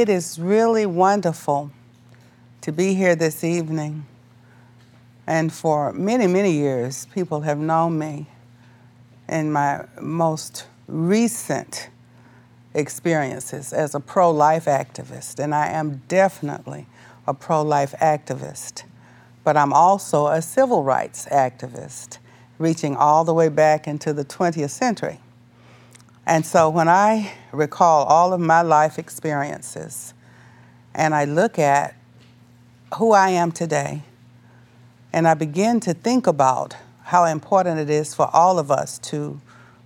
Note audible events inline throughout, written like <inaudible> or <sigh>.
it is really wonderful to be here this evening. And for many, many years, people have known me in my most recent experiences as a pro life activist. And I am definitely a pro life activist. But I'm also a civil rights activist, reaching all the way back into the 20th century. And so when I recall all of my life experiences and I look at who I am today, and I begin to think about how important it is for all of us to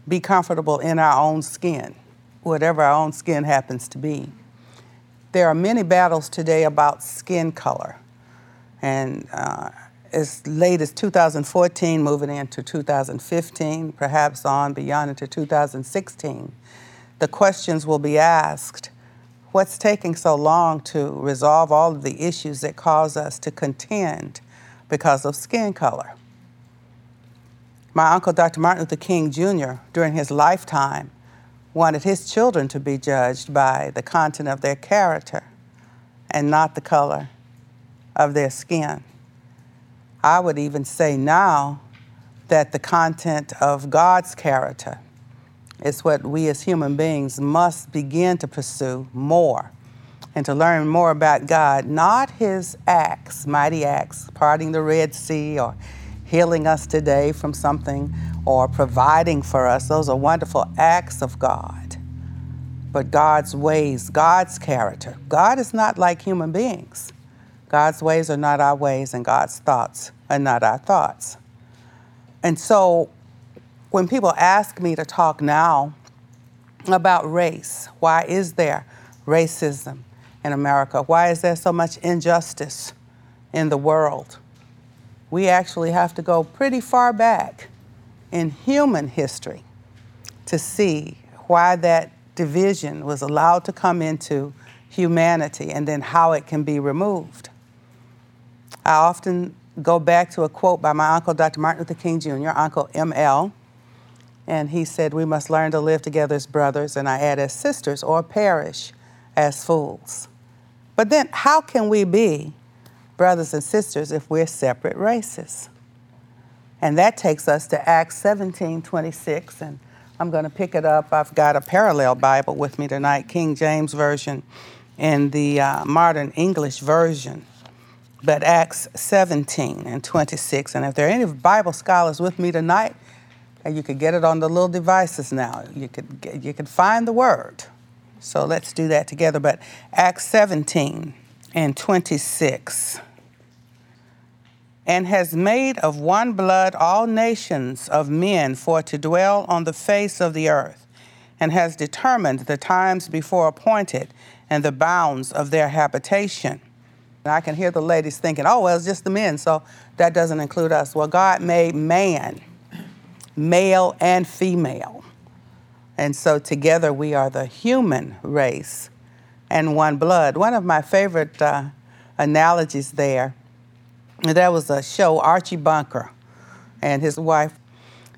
be comfortable in our own skin, whatever our own skin happens to be. There are many battles today about skin color. And uh, as late as 2014, moving into 2015, perhaps on beyond into 2016, the questions will be asked what's taking so long to resolve all of the issues that cause us to contend because of skin color? My uncle, Dr. Martin Luther King Jr., during his lifetime, wanted his children to be judged by the content of their character and not the color of their skin. I would even say now that the content of God's character is what we as human beings must begin to pursue more and to learn more about God, not his acts, mighty acts, parting the Red Sea or healing us today from something or providing for us. Those are wonderful acts of God. But God's ways, God's character. God is not like human beings. God's ways are not our ways, and God's thoughts are not our thoughts. And so when people ask me to talk now about race, why is there racism in America? Why is there so much injustice in the world? We actually have to go pretty far back in human history to see why that division was allowed to come into humanity and then how it can be removed. I often go back to a quote by my uncle, Dr. Martin Luther King Jr., Uncle M.L., and he said, We must learn to live together as brothers, and I add as sisters, or perish as fools. But then, how can we be brothers and sisters if we're separate races? And that takes us to Acts 17 26, and I'm going to pick it up. I've got a parallel Bible with me tonight, King James Version and the uh, modern English version but Acts 17 and 26. And if there are any Bible scholars with me tonight, you could get it on the little devices now. You could get, you could find the word. So let's do that together. But Acts 17 and 26. And has made of one blood all nations of men for to dwell on the face of the earth, and has determined the times before appointed and the bounds of their habitation I can hear the ladies thinking, oh, well, it's just the men, so that doesn't include us. Well, God made man, male and female. And so together we are the human race and one blood. One of my favorite uh, analogies there, that was a show, Archie Bunker and his wife.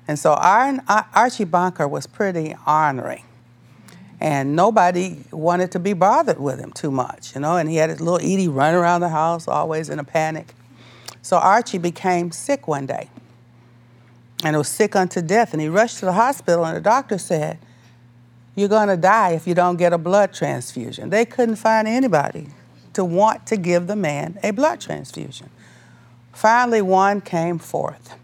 And so Archie Bunker was pretty ornery and nobody wanted to be bothered with him too much, you know. And he had his little Edie running around the house, always in a panic. So Archie became sick one day, and was sick unto death. And he rushed to the hospital, and the doctor said, "You're going to die if you don't get a blood transfusion." They couldn't find anybody to want to give the man a blood transfusion. Finally, one came forth,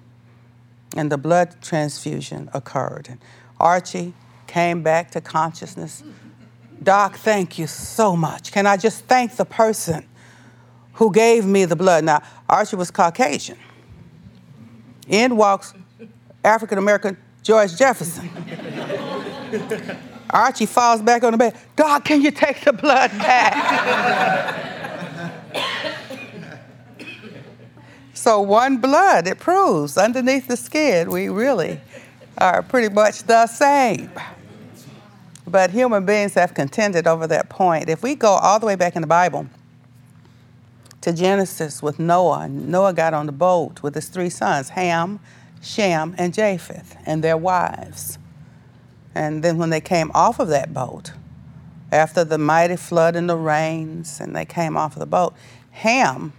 and the blood transfusion occurred. And Archie came back to consciousness. Doc, thank you so much. Can I just thank the person who gave me the blood? Now, Archie was Caucasian. In walks African American George Jefferson. <laughs> Archie falls back on the bed. Doc, can you take the blood back? <laughs> so, one blood, it proves underneath the skin, we really are pretty much the same. But human beings have contended over that point. If we go all the way back in the Bible to Genesis with Noah, Noah got on the boat with his three sons, Ham, Shem, and Japheth, and their wives. And then when they came off of that boat, after the mighty flood and the rains, and they came off of the boat, Ham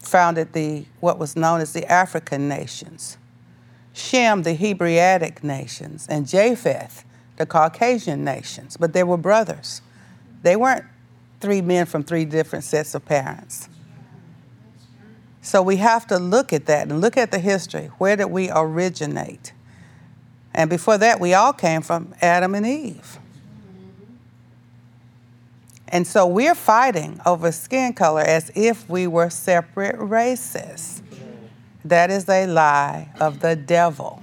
founded the what was known as the African nations, Shem the Hebraic nations, and Japheth the Caucasian nations. But they were brothers. They weren't three men from three different sets of parents. So we have to look at that and look at the history. Where did we originate? And before that, we all came from Adam and Eve. And so we're fighting over skin color as if we were separate races. That is a lie of the devil.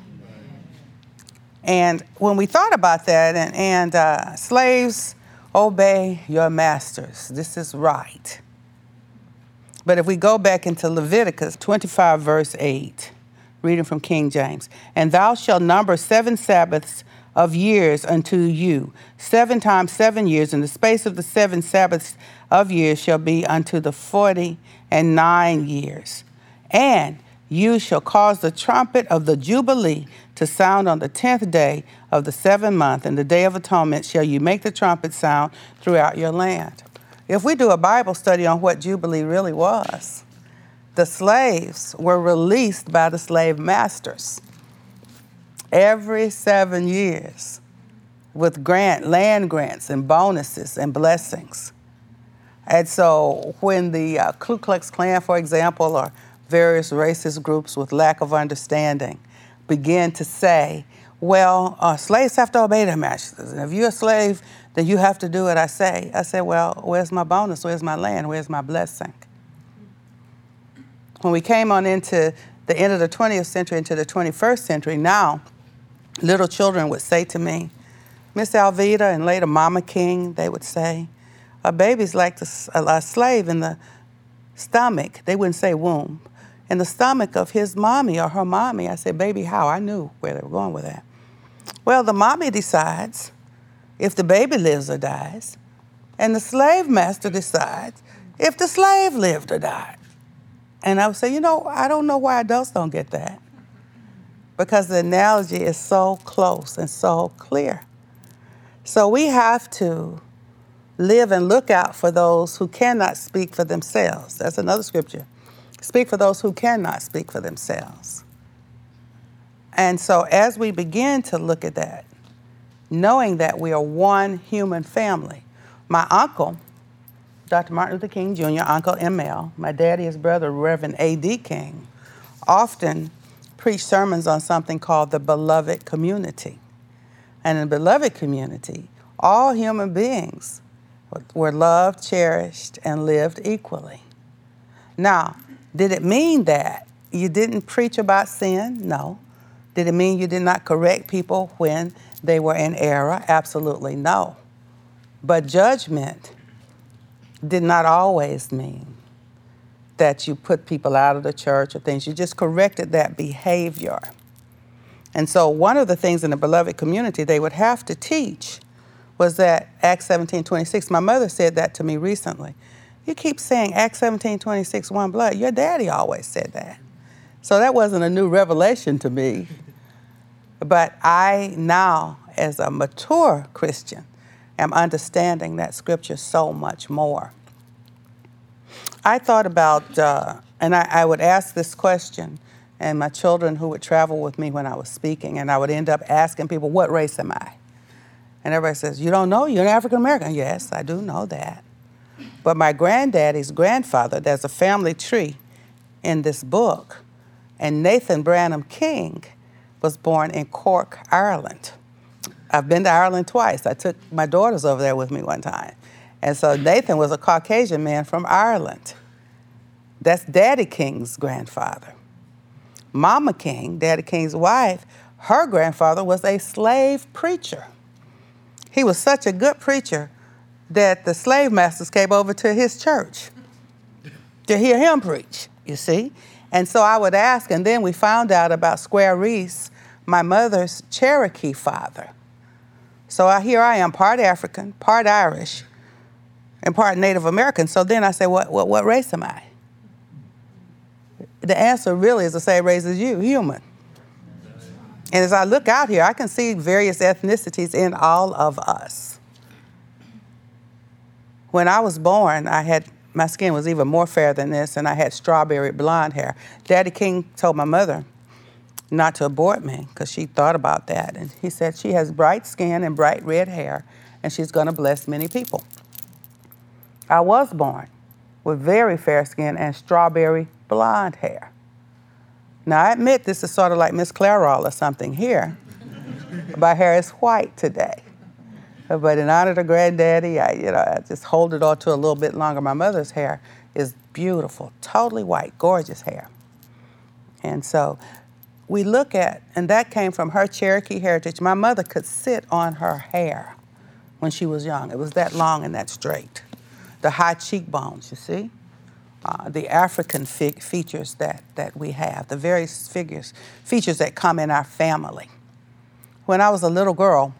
And when we thought about that, and, and uh, slaves, obey your masters. This is right. But if we go back into Leviticus 25, verse 8, reading from King James, and thou shalt number seven Sabbaths of years unto you. Seven times seven years, and the space of the seven Sabbaths of years shall be unto the forty and nine years. And you shall cause the trumpet of the Jubilee to sound on the tenth day of the seventh month, and the day of atonement shall you make the trumpet sound throughout your land. If we do a Bible study on what Jubilee really was, the slaves were released by the slave masters every seven years with grant land grants and bonuses and blessings. And so when the uh, Ku Klux Klan, for example, or various racist groups with lack of understanding begin to say, well, uh, slaves have to obey their masters. And if you're a slave, then you have to do what I say. I say, well, where's my bonus? Where's my land? Where's my blessing? When we came on into the end of the 20th century into the 21st century, now little children would say to me, Miss Alveda and later Mama King, they would say, a baby's like a slave in the stomach. They wouldn't say womb. In the stomach of his mommy or her mommy. I said, baby, how? I knew where they were going with that. Well, the mommy decides if the baby lives or dies, and the slave master decides if the slave lived or died. And I would say, you know, I don't know why adults don't get that because the analogy is so close and so clear. So we have to live and look out for those who cannot speak for themselves. That's another scripture. Speak for those who cannot speak for themselves. And so as we begin to look at that, knowing that we are one human family, my uncle, Dr. Martin Luther King Jr., Uncle ML, my daddy, his brother, Reverend A.D. King, often preached sermons on something called the beloved community. And in the beloved community, all human beings were loved, cherished, and lived equally. Now, did it mean that you didn't preach about sin? No. Did it mean you did not correct people when they were in error? Absolutely no. But judgment did not always mean that you put people out of the church or things. You just corrected that behavior. And so, one of the things in the beloved community they would have to teach was that Acts 17 26. My mother said that to me recently. You keep saying Acts 17 26, one blood. Your daddy always said that. So, that wasn't a new revelation to me. But I now, as a mature Christian, am understanding that scripture so much more. I thought about, uh, and I, I, would ask this question, and my children who would travel with me when I was speaking, and I would end up asking people, What race am I? And everybody says, You don't know? You're an African American. Yes, I do know that. But my granddaddy's grandfather, there's a family tree in this book, and Nathan Branham King was born in Cork, Ireland. I've been to Ireland twice. I took my daughters over there with me one time. And so Nathan was a Caucasian man from Ireland. That's Daddy King's grandfather. Mama King, Daddy King's wife, her grandfather was a slave preacher. He was such a good preacher that the slave masters came over to his church to hear him preach, you see? And so I would ask, and then we found out about Square Reese, my mother's Cherokee father. So I, here I am, part African, part Irish, and part Native American. So then I say, what, what, what race am I? The answer really is the same race as you, human. And as I look out here, I can see various ethnicities in all of us. When I was born, I had my skin was even more fair than this, and I had strawberry blonde hair. Daddy King told my mother not to abort me because she thought about that. And he said she has bright skin and bright red hair, and she's going to bless many people. I was born with very fair skin and strawberry blonde hair. Now, I admit this is sort of like Miss Clairol or something here. my hair is white today. But in honor to granddaddy, I, you know, I just hold it on to a little bit longer. My mother's hair is beautiful, totally white, gorgeous hair. And so we look at, and that came from her Cherokee heritage. My mother could sit on her hair when she was young. It was that long and that straight. The high cheekbones, you see? Uh, the African features that, that we have, the various figures, features that come in our family. When I was a little girl,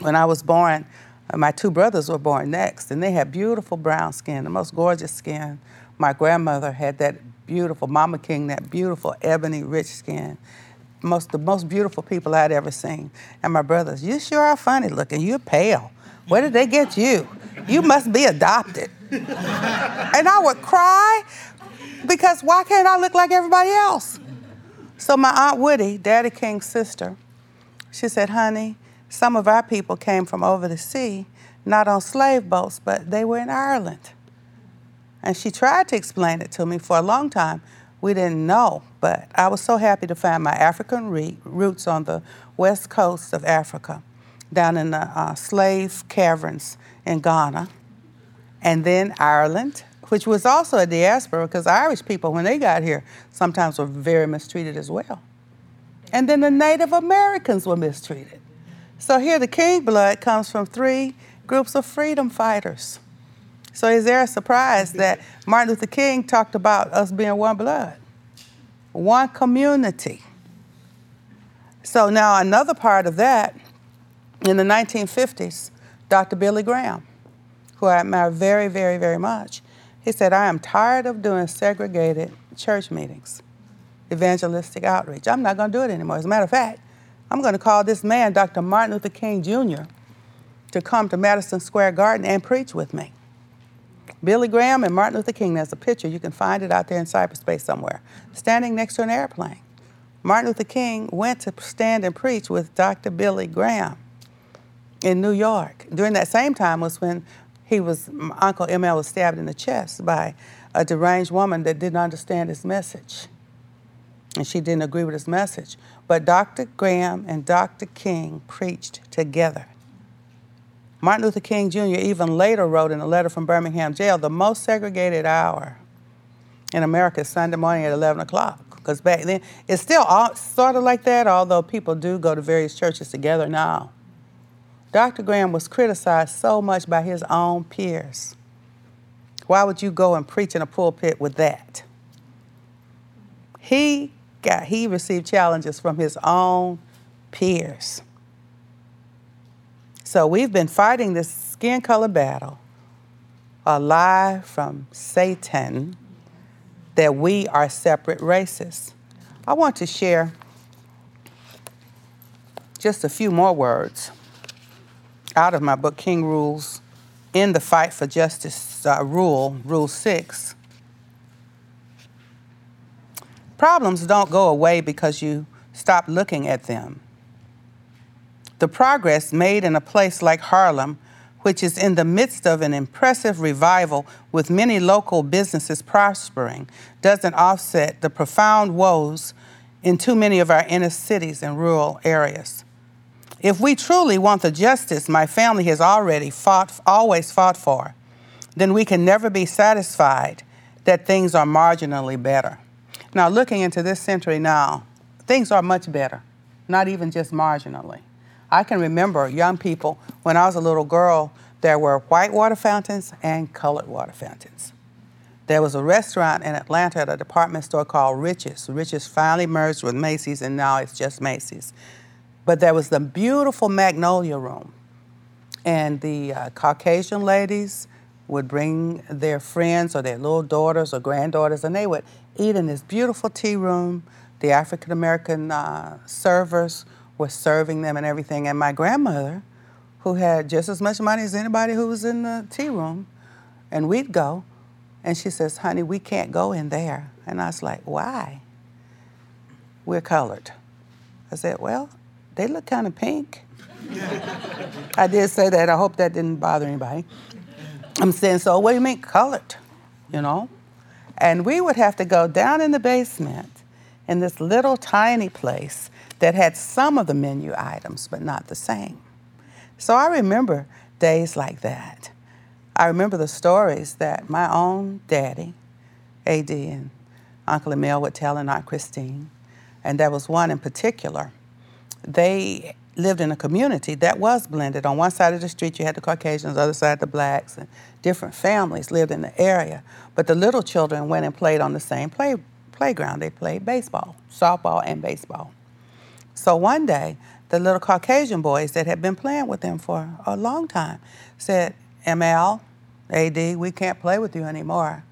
when I was born, uh, my two brothers were born next, and they had beautiful brown skin, the most gorgeous skin. My grandmother had that beautiful, Mama King, that beautiful ebony rich skin. Most, the most beautiful people I'd ever seen. And my brothers, you sure are funny looking. You're pale. Where did they get you? You must be adopted. <laughs> and I would cry because why can't I look like everybody else? So my Aunt Woody, Daddy King's sister, she said, honey, some of our people came from over the sea, not on slave boats, but they were in Ireland. And she tried to explain it to me for a long time. We didn't know, but I was so happy to find my African re- roots on the west coast of Africa, down in the uh, slave caverns in Ghana, and then Ireland, which was also a diaspora because Irish people, when they got here, sometimes were very mistreated as well. And then the Native Americans were mistreated. So here the king blood comes from three groups of freedom fighters. So is there a surprise that Martin Luther King talked about us being one blood, one community? So now another part of that, in the 1950s, Dr. Billy Graham, who I admire very, very, very much, he said, I am tired of doing segregated church meetings, evangelistic outreach. I'm not going to do it anymore. As a matter of fact, I'm going to call this man, Dr. Martin Luther King Jr., to come to Madison Square Garden and preach with me. Billy Graham and Martin Luther King, there's a picture, you can find it out there in cyberspace somewhere, standing next to an airplane. Martin Luther King went to stand and preach with Dr. Billy Graham in New York. During that same time was when he was, Uncle ML was stabbed in the chest by a deranged woman that didn't understand his message. And she didn't agree with his message. But Dr. Graham and Dr. King preached together. Martin Luther King Jr. even later wrote in a letter from Birmingham jail the most segregated hour in America is Sunday morning at 11 o'clock. Because back then, it's still all, sort of like that, although people do go to various churches together now. Dr. Graham was criticized so much by his own peers. Why would you go and preach in a pulpit with that? He got he received challenges from his own peers. So we've been fighting this skin color battle, a lie from Satan that we are separate races. I want to share just a few more words out of my book, King Rules, in the Fight for Justice uh, Rule, Rule 6. Problems don't go away because you stop looking at them. The progress made in a place like Harlem, which is in the midst of an impressive revival with many local businesses prospering, doesn't offset the profound woes in too many of our inner cities and rural areas. If we truly want the justice my family has already fought, always fought for, then we can never be satisfied that things are marginally better. Now, looking into this century now, things are much better, not even just marginally. I can remember young people, when I was a little girl, there were white water fountains and colored water fountains. There was a restaurant in Atlanta at a department store called Rich's. Rich's finally merged with Macy's, and now it's just Macy's. But there was the beautiful Magnolia Room, and the uh, Caucasian ladies would bring their friends or their little daughters or granddaughters, and they would eat in this beautiful tea room. The African American uh, servers were serving them and everything. And my grandmother, who had just as much money as anybody who was in the tea room, And we'd go. And she says, honey, we can't go in there. And I was like, why? We're colored. I said, well, they look kind of pink. <laughs> I did say that. I hope that didn't bother anybody. I'm saying, so what do you mean colored? You know? And we would have to go down in the basement in this little tiny place that had some of the menu items, but not the same. So I remember days like that. I remember the stories that my own daddy, AD, and Uncle ML would tell and Aunt Christine. And there was one in particular. They lived in a community that was blended. On one side of the street, you had the Caucasians, the other side, the blacks, and different families lived in the area. But the little children went and played on the same play, playground. They played baseball, softball, and baseball. So one day, the little Caucasian boys that had been playing with them for a long time said, ML, AD, we can't play with you anymore.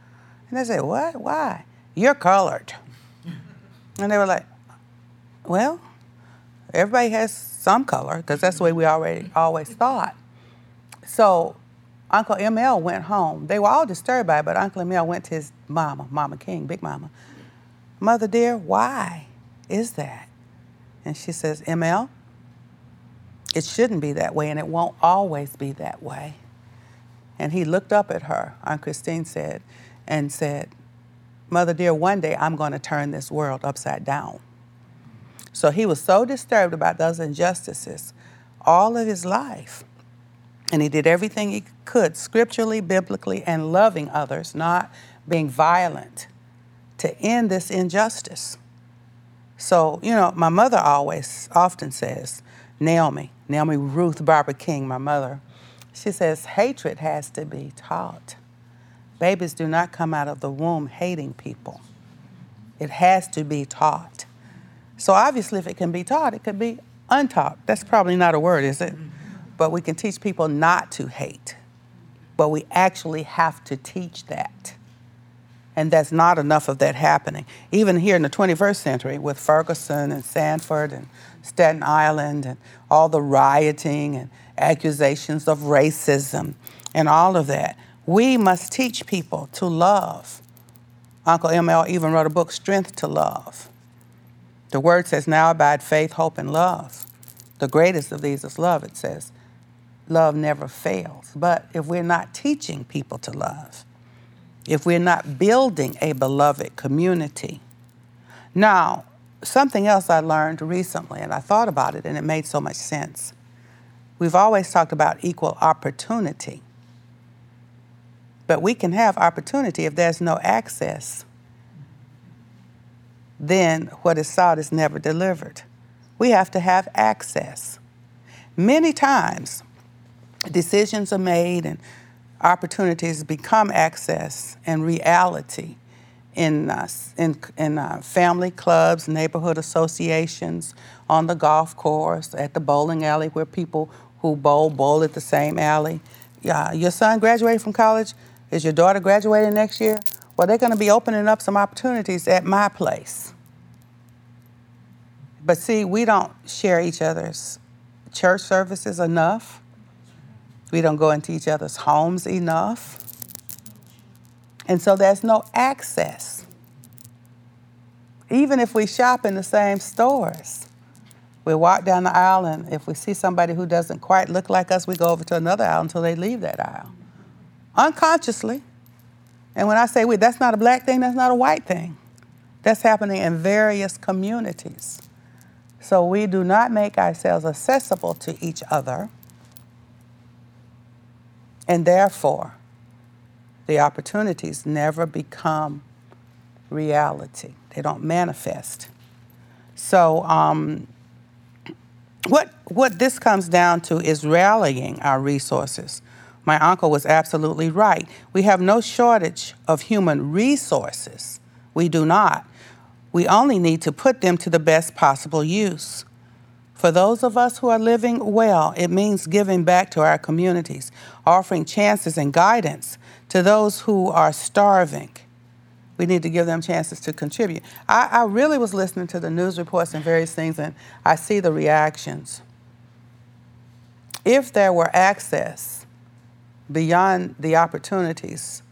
And they said, What? Why? You're colored. and they were like, Well, everybody has some color, because that's the way we mm-hmm. already always thought. So Uncle ML went home. They were all disturbed by it, but Uncle ML went to his mama, Mama King, Big Mama. Mother dear, why is that? And she says, ML, it shouldn't be that way, and it won't always be that way. And he looked up at her, Aunt Christine said, and said, Mother dear, one day I'm going to turn this world upside down. So he was so disturbed about those injustices all of his life. And he did everything he could, scripturally, biblically, and loving others, not being violent, to end this injustice. So, you know, my mother always often says, Naomi, Naomi Ruth Barber King, my mother, she says, hatred has to be taught. Babies do not come out of the womb hating people. It has to be taught. So obviously, if it can be taught, it could be untaught. That's probably not a word, is it? Mm-hmm. But we can teach people not to hate. But we actually have to teach that. And that's not enough of that happening. Even here in the 21st century with Ferguson and Sanford and Staten Island and all the rioting and accusations of racism and all of that, we must teach people to love. Uncle ML even wrote a book, Strength to Love. The word says, Now abide faith, hope, and love. The greatest of these is love, it says. Love never fails. But if we're not teaching people to love, if we're not building a beloved community. Now, something else I learned recently, and I thought about it, and it made so much sense. We've always talked about equal opportunity, but we can have opportunity if there's no access. Then what is sought is never delivered. We have to have access. Many times, decisions are made and opportunities become access and reality in, uh, in, in uh, family clubs, neighborhood associations, on the golf course, at the bowling alley where people who bowl bowl at the same alley. Yeah, your son graduated from college. Is your daughter graduating next year? Well, they're going to be opening up some opportunities at my place. But see, we don't share each other's church services enough. We don't go into each other's homes enough. And so there's no access. Even if we shop in the same stores, we walk down the aisle, and if we see somebody who doesn't quite look like us, we go over to another aisle until they leave that aisle. Unconsciously. And when I say we, that's not a black thing, that's not a white thing. That's happening in various communities. So we do not make ourselves accessible to each other and therefore, the opportunities never become reality, they don't manifest. So, um, what, what this comes down to is rallying our resources. My uncle was absolutely right. We have no shortage of human resources. We do not. We only need to put them to the best possible use. For those of us who are living well, it means giving back to our communities, offering chances and guidance to those who are starving. We need to give them chances to contribute. I, I really was listening to the news reports and various things, and I see the reactions. If there were access beyond the opportunities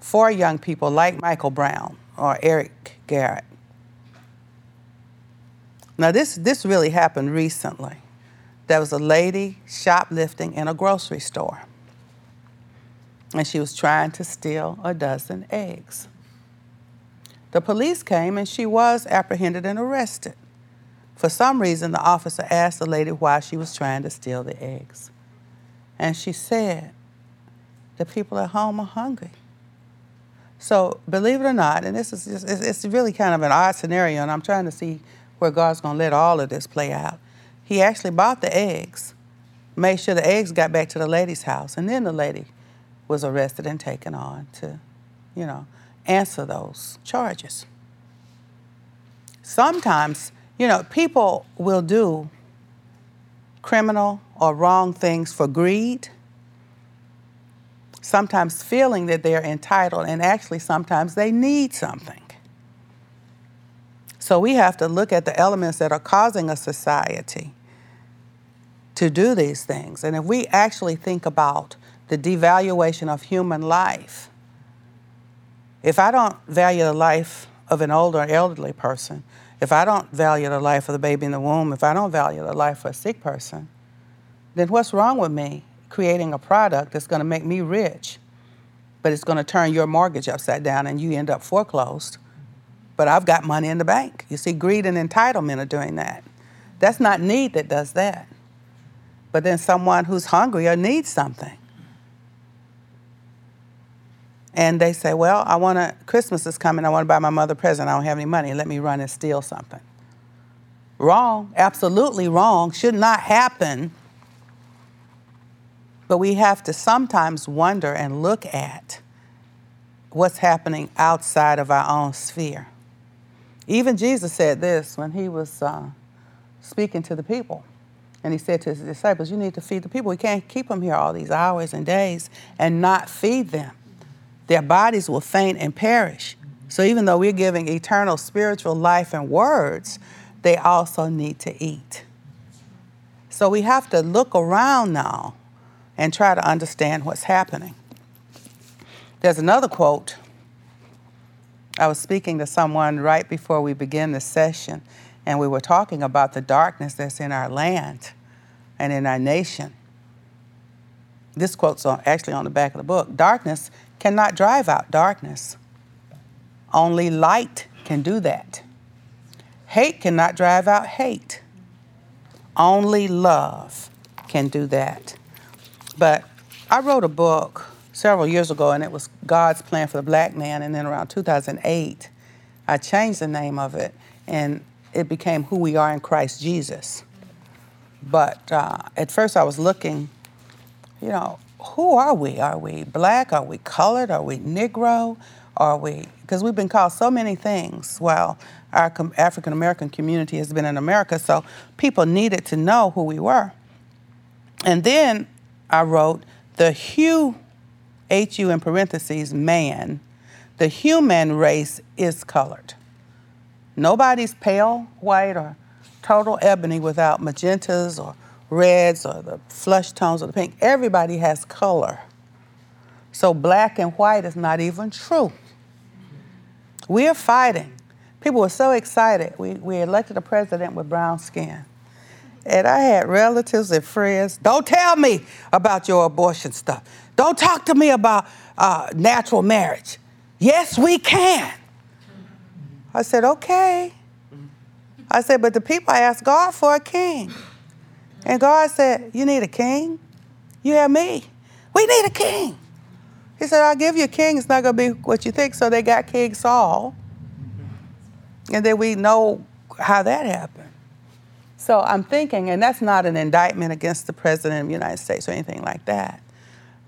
for young people like Michael Brown or Eric Garrett. Now, this, this really happened recently. There was a lady shoplifting in a grocery store, and she was trying to steal a dozen eggs. The police came, and she was apprehended and arrested. For some reason, the officer asked the lady why she was trying to steal the eggs. And she said, The people at home are hungry. So, believe it or not, and this is just, it's really kind of an odd scenario, and I'm trying to see where God's going to let all of this play out. He actually bought the eggs, made sure the eggs got back to the lady's house, and then the lady was arrested and taken on to, you know, answer those charges. Sometimes, you know, people will do criminal or wrong things for greed sometimes feeling that they're entitled, and actually sometimes they need something. So we have to look at the elements that are causing a society to do these things. And if we actually think about the devaluation of human life, if I don't value the life of an older elderly person, if I don't value the life of the baby in the womb, if I don't value the life of a sick person, then what's wrong with me creating a product that's going to make me rich, but it's going to turn your mortgage upside down and you end up foreclosed. But I've got money in the bank. You see, greed and entitlement are doing that. That's not need that does that. But then someone who's hungry or needs something. And they say, Well, I want to, Christmas is coming, I want to buy my mother a present, I don't have any money, let me run and steal something. Wrong, absolutely wrong, should not happen but we have to sometimes wonder and look at what's happening outside of our own sphere. Even Jesus said this when he was uh, speaking to the people. And he said to his disciples, You need to feed the people. We can't keep them here all these hours and days and not feed them. Their bodies will faint and perish. So even though we're giving eternal spiritual life and words, they also need to eat. So we have to look around now and try to understand what's happening. There's another quote. I was speaking to someone right before we began the session, and we were talking about the darkness that's in our land and in our nation. This quote's actually on the back of the book. Darkness cannot drive out darkness. Only light can do that. Hate cannot drive out hate. Only love can do that. But I wrote a book several years ago, and it was God's Plan for the Black Man. And then around 2008, I changed the name of it, and it became Who We Are in Christ Jesus. But uh, at first, I was looking, you know, who are we? Are we black? Are we colored? Are we Negro? Are we? Because we've been called so many things while our African American community has been in America, so people needed to know who we were. And then I wrote, the hue, H-U in parentheses, man, the human race is colored. Nobody's pale white or total ebony without magentas or reds or the flush tones or the pink. Everybody has color. So black and white is not even true. We are fighting. People were so excited. We, we elected a president with brown skin. And I had relatives and friends. Don't tell me about your abortion stuff. Don't talk to me about uh, natural marriage. Yes, we can. I said, okay. I said, but the people I asked God for a king. And God said, You need a king? You have me. We need a king. He said, I'll give you a king. It's not going to be what you think. So they got King Saul. And then we know how that happened. So I'm thinking, and that's not an indictment against the President of the United States or anything like that.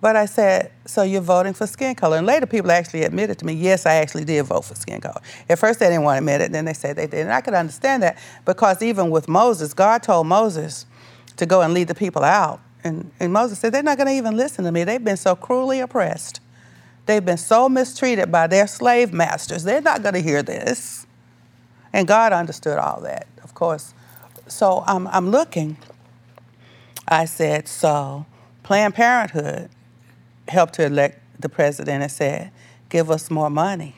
But I said, so you're voting for skin color. And later people actually admitted to me, yes, I actually did vote for skin color. At first they didn't want to admit it, then they said they did. And I could understand that because even with Moses, God told Moses to go and lead the people out. And, and Moses said, they're not going to even listen to me. They've been so cruelly oppressed. They've been so mistreated by their slave masters. They're not going to hear this. And God understood all that, of course so I'm, I'm looking. I said, so Planned Parenthood helped to elect the president and said, give us more money.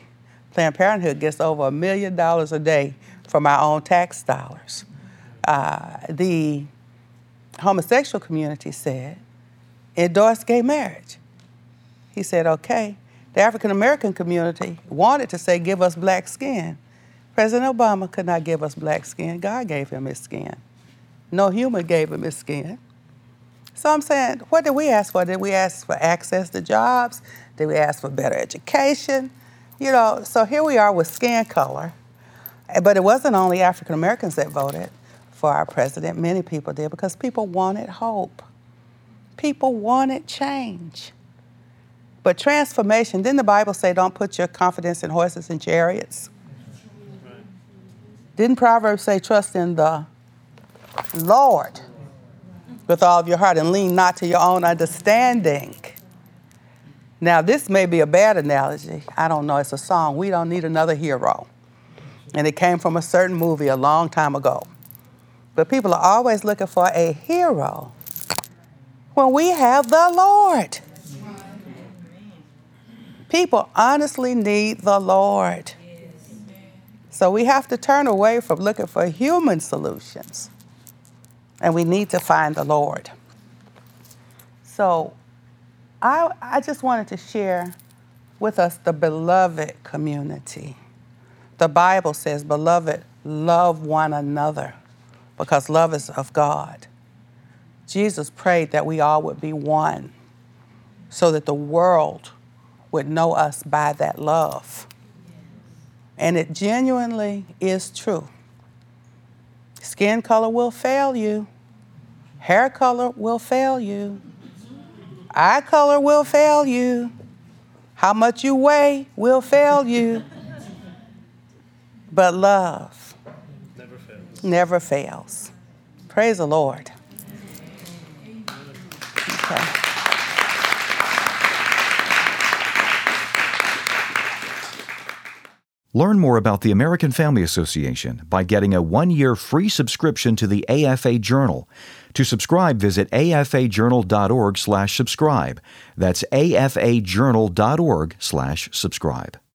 Planned Parenthood gets over a million dollars a day from our own tax dollars. Uh, the homosexual community said, endorse gay marriage. He said, okay. The African American community wanted to say, give us black skin. President Obama could not give us black skin. God gave him his skin. No human gave him his skin. So I'm saying, what did we ask for? Did we ask for access to jobs? Did we ask for better education? You know, so here we are with skin color. But it wasn't only African Americans that voted for our president. Many people did because people wanted hope. People wanted change. But transformation, didn't the Bible say don't put your confidence in horses and chariots? Didn't Proverbs say trust in the Lord with all of your heart and lean not to your own understanding? Now, this may be a bad analogy. I don't know. It's a song. We don't need another hero. And it came from a certain movie a long time ago. But people are always looking for a hero when we have the Lord. People honestly need the Lord. So we have to turn away from looking for human solutions. And we need to find the Lord. So I, I just wanted to share with us the beloved community. The Bible says, Beloved, love one another because love is of God. Jesus prayed that we all would be one so that the world would know us by that love. And it genuinely is true. Skin color will fail you, hair color will fail you, eye color will fail you, how much you weigh will fail you. But love never fails. Praise the Lord. Okay. Learn more about the American Family Association by getting a one-year free subscription to the AFA Journal. To subscribe, visit afajournal.org slash subscribe. That's afajournal.org/subscribe.